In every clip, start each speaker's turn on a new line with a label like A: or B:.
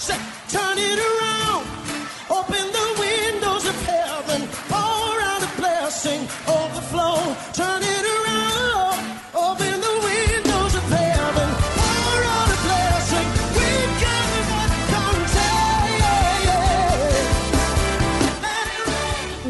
A: Say, turn it around.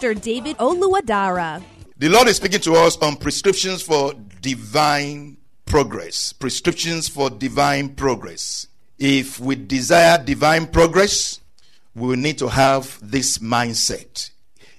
B: David Oluwadara.
C: The Lord is speaking to us on prescriptions for divine progress. Prescriptions for divine progress. If we desire divine progress, we will need to have this mindset.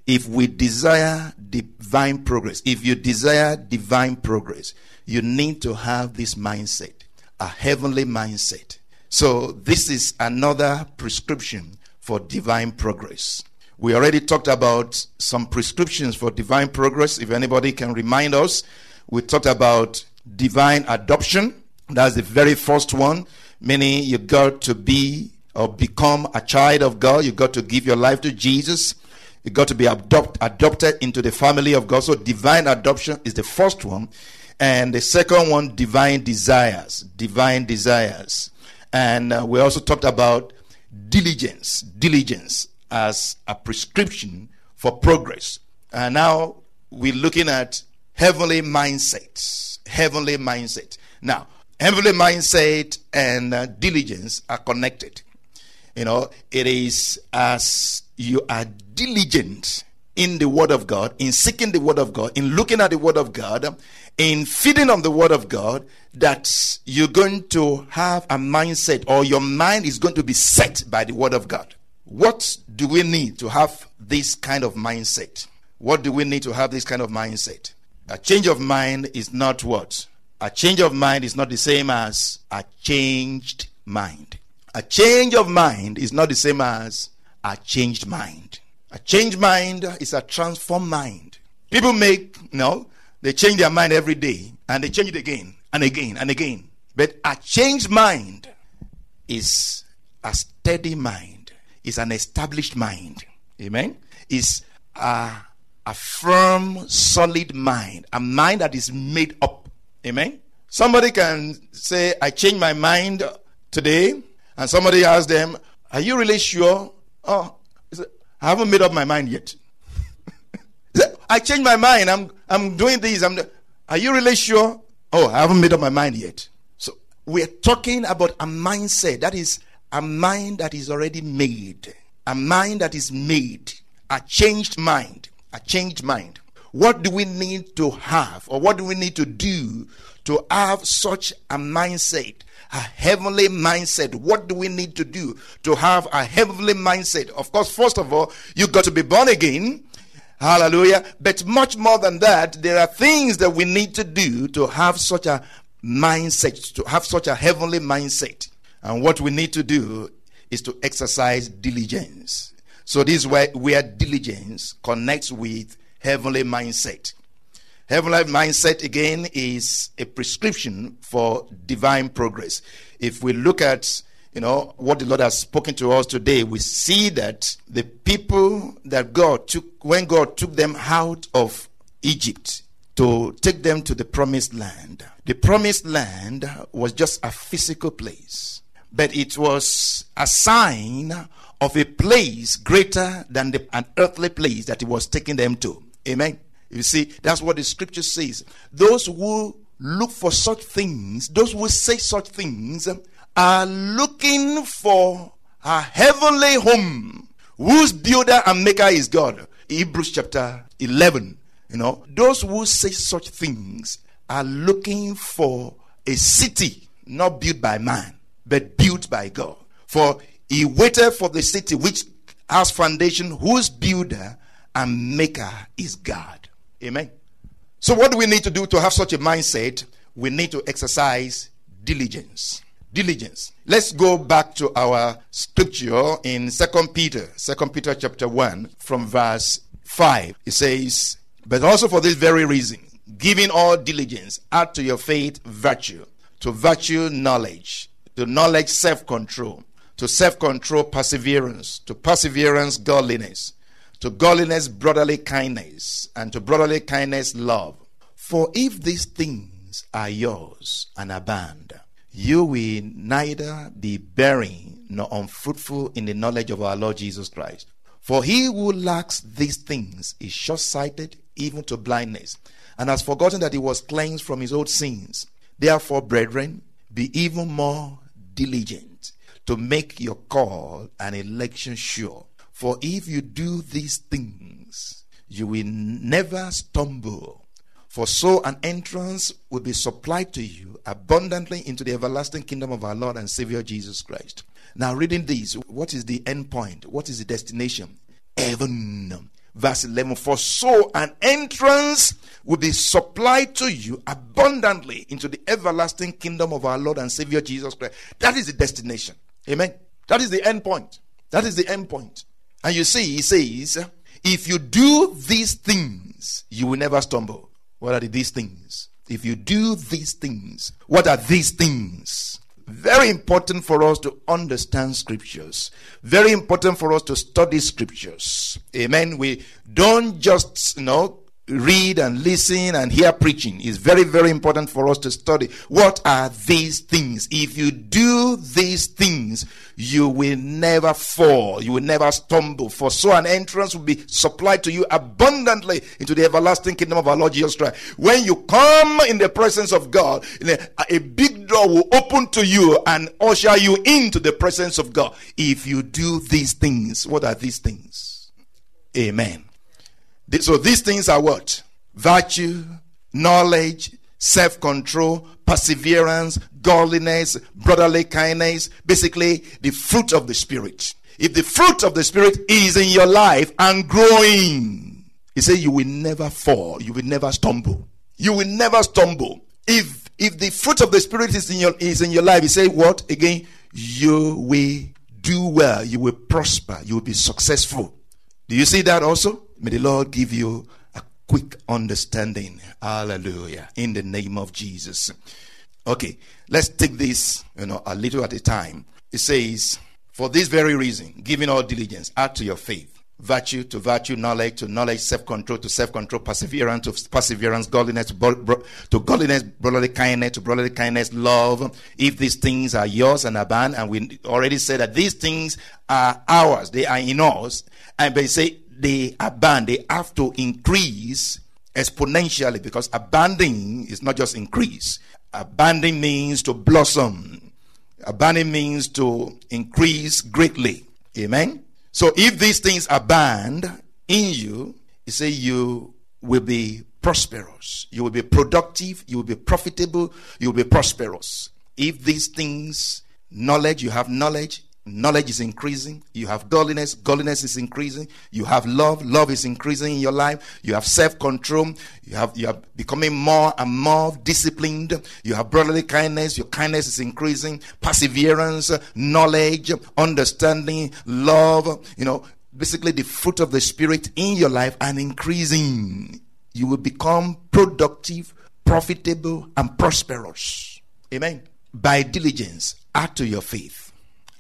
C: If we desire divine progress, if you desire divine progress, you need to have this mindset, a heavenly mindset. So, this is another prescription for divine progress. We already talked about some prescriptions for divine progress. If anybody can remind us, we talked about divine adoption. That's the very first one. Meaning you got to be or become a child of God. You got to give your life to Jesus. You got to be adopt, adopted into the family of God. So divine adoption is the first one. And the second one, divine desires. Divine desires. And uh, we also talked about diligence. Diligence as a prescription for progress. And now we're looking at heavenly mindsets. Heavenly mindset. Now, heavenly mindset and uh, diligence are connected. You know, it is as you are diligent in the Word of God, in seeking the Word of God, in looking at the Word of God, in feeding on the Word of God, that you're going to have a mindset or your mind is going to be set by the Word of God. What do we need to have this kind of mindset? What do we need to have this kind of mindset? A change of mind is not what? A change of mind is not the same as a changed mind. A change of mind is not the same as a changed mind. A changed mind is a transformed mind. People make, you know, they change their mind every day and they change it again and again and again. But a changed mind is a steady mind, is an established mind. Amen? Is a, a firm, solid mind, a mind that is made up. Amen? Somebody can say, I changed my mind today, and somebody asks them, Are you really sure? Oh, I haven't made up my mind yet. I changed my mind. I'm I'm doing this. I'm Are you really sure? Oh, I haven't made up my mind yet. So we're talking about a mindset that is a mind that is already made. A mind that is made. A changed mind. A changed mind. What do we need to have or what do we need to do to have such a mindset? a heavenly mindset. What do we need to do to have a heavenly mindset? Of course, first of all, you've got to be born again. Hallelujah. But much more than that, there are things that we need to do to have such a mindset, to have such a heavenly mindset. And what we need to do is to exercise diligence. So this is where, where diligence connects with heavenly mindset. Heavenly mindset again is a prescription for divine progress. If we look at you know what the Lord has spoken to us today, we see that the people that God took when God took them out of Egypt to take them to the promised land. The promised land was just a physical place, but it was a sign of a place greater than the, an earthly place that He was taking them to. Amen. You see, that's what the scripture says. Those who look for such things, those who say such things, are looking for a heavenly home whose builder and maker is God. Hebrews chapter 11. You know, those who say such things are looking for a city not built by man, but built by God. For he waited for the city which has foundation, whose builder and maker is God. Amen. So, what do we need to do to have such a mindset? We need to exercise diligence. Diligence. Let's go back to our scripture in Second Peter, Second Peter chapter 1, from verse 5. It says, But also for this very reason, giving all diligence, add to your faith virtue, to virtue knowledge, to knowledge self control, to self control perseverance, to perseverance godliness, to godliness brotherly kindness, and to brotherly kindness love. For if these things are yours and abound, you will neither be barren nor unfruitful in the knowledge of our Lord Jesus Christ. For he who lacks these things is short sighted even to blindness, and has forgotten that he was cleansed from his old sins. Therefore, brethren, be even more diligent to make your call and election sure. For if you do these things, you will never stumble. For so an entrance will be supplied to you abundantly into the everlasting kingdom of our Lord and Savior Jesus Christ. Now, reading this, what is the end point? What is the destination? Heaven. Verse 11 For so an entrance will be supplied to you abundantly into the everlasting kingdom of our Lord and Savior Jesus Christ. That is the destination. Amen. That is the end point. That is the end point. And you see, he says, if you do these things, you will never stumble. What are these things? If you do these things, what are these things? Very important for us to understand scriptures. Very important for us to study scriptures. Amen. We don't just, you know, read and listen and hear preaching. It's very, very important for us to study. What are these things? If you do these things, you will never fall. You will never stumble. For so an entrance will be supplied to you abundantly into the everlasting kingdom of our Lord Jesus Christ. When you come in the presence of God, a big door will open to you and usher you into the presence of God. If you do these things, what are these things? Amen. So these things are what? Virtue, knowledge, self control, perseverance, godliness, brotherly kindness, basically the fruit of the Spirit. If the fruit of the Spirit is in your life and growing, he said you will never fall, you will never stumble. You will never stumble. If if the fruit of the Spirit is in your is in your life, he said what again? You will do well, you will prosper, you will be successful. Do you see that also? May the Lord give you a quick understanding. Hallelujah. In the name of Jesus. Okay, let's take this, you know, a little at a time. It says, For this very reason, giving all diligence, add to your faith. Virtue to virtue, knowledge to knowledge, self control to self control, perseverance to perseverance, godliness to, bro- to godliness, brotherly kindness to brotherly kindness, love. If these things are yours and abound, and we already said that these things are ours, they are in us, and they say they abound, they have to increase exponentially because abandoning is not just increase. Abandoning means to blossom. Abandoning means to increase greatly. Amen. So if these things abound in you, you say you will be prosperous. You will be productive. You will be profitable. You will be prosperous. If these things, knowledge, you have knowledge, knowledge is increasing. You have godliness, godliness is increasing. You have love, love is increasing in your life. You have self-control. You have you are becoming more and more disciplined. You have brotherly kindness. Your kindness is increasing. Perseverance, knowledge, understanding, love. You know, basically the fruit of the spirit in your life and increasing. You will become productive, profitable, and prosperous. Amen. By diligence, add to your faith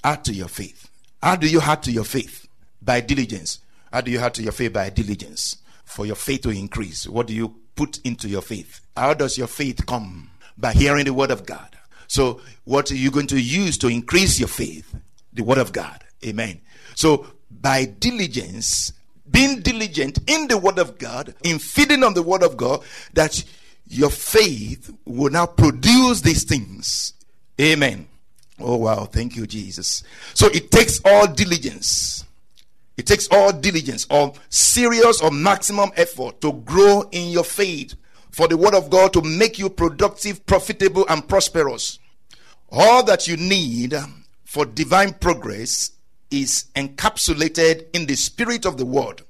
C: add to your faith. How do you add to your faith? By diligence. How do you add to your faith? By diligence. For your faith to increase. What do you put into your faith? How does your faith come? By hearing the word of God. So, what are you going to use to increase your faith? The word of God. Amen. So, by diligence, being diligent in the word of God, in feeding on the word of God, that your faith will now produce these things. Amen. Oh, wow. Thank you, Jesus. So it takes all diligence. It takes all diligence or serious or maximum effort to grow in your faith for the word of God to make you productive, profitable, and prosperous. All that you need for divine progress is encapsulated in the spirit of the word.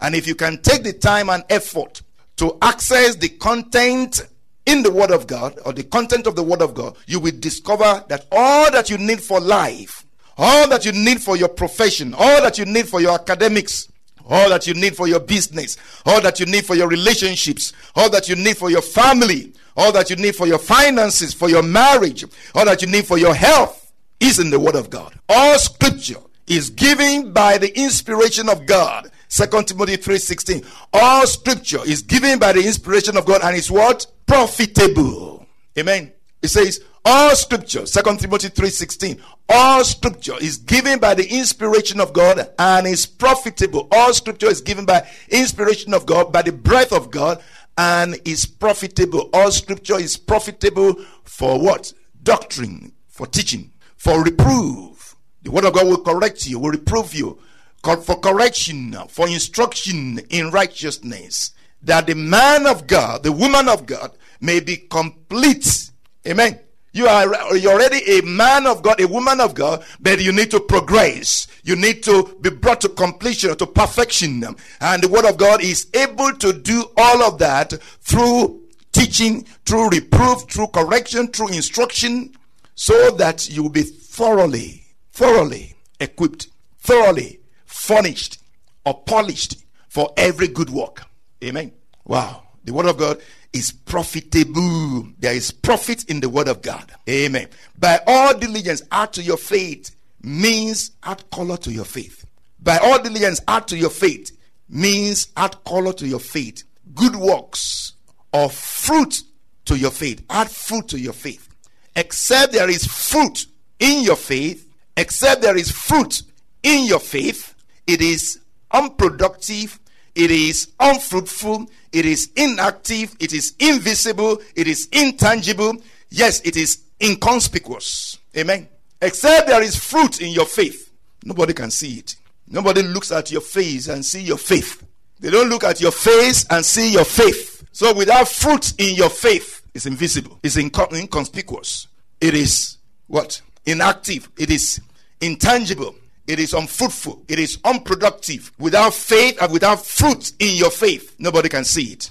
C: And if you can take the time and effort to access the content in the Word of God or the content of the Word of God, you will discover that all that you need for life, all that you need for your profession, all that you need for your academics, all that you need for your business, all that you need for your relationships, all that you need for your family, all that you need for your finances, for your marriage, all that you need for your health is in the Word of God. All scripture is given by the inspiration of God. 2 Timothy 3:16. All scripture is given by the inspiration of God and is what? Profitable. Amen. It says all scripture, 2 Timothy 3:16. All scripture is given by the inspiration of God and is profitable. All scripture is given by inspiration of God, by the breath of God, and is profitable. All scripture is profitable for what? Doctrine, for teaching, for reproof. The word of God will correct you, will reprove you, for correction, for instruction in righteousness, that the man of God, the woman of God, may be complete. Amen. You are you're already a man of God, a woman of God, but you need to progress. You need to be brought to completion, to perfection. And the word of God is able to do all of that through teaching, through reproof, through correction, through instruction, so that you will be thoroughly, thoroughly equipped, thoroughly furnished or polished for every good work. Amen. Wow. The word of God is profitable. There is profit in the word of God. Amen. By all diligence, add to your faith means add color to your faith. By all diligence, add to your faith means add color to your faith. Good works or fruit to your faith. Add fruit to your faith. Except there is fruit in your faith, except there is fruit in your faith, it is unproductive, it is unfruitful, it is inactive, it is invisible, it is intangible. Yes, it is inconspicuous. Amen. Except there is fruit in your faith, nobody can see it. Nobody looks at your face and see your faith. They don't look at your face and see your faith. So without fruit in your faith, it's invisible. It's incon- inconspicuous. It is what? Inactive. It is intangible. It is unfruitful. It is unproductive. Without faith and without fruit in your faith, nobody can see it.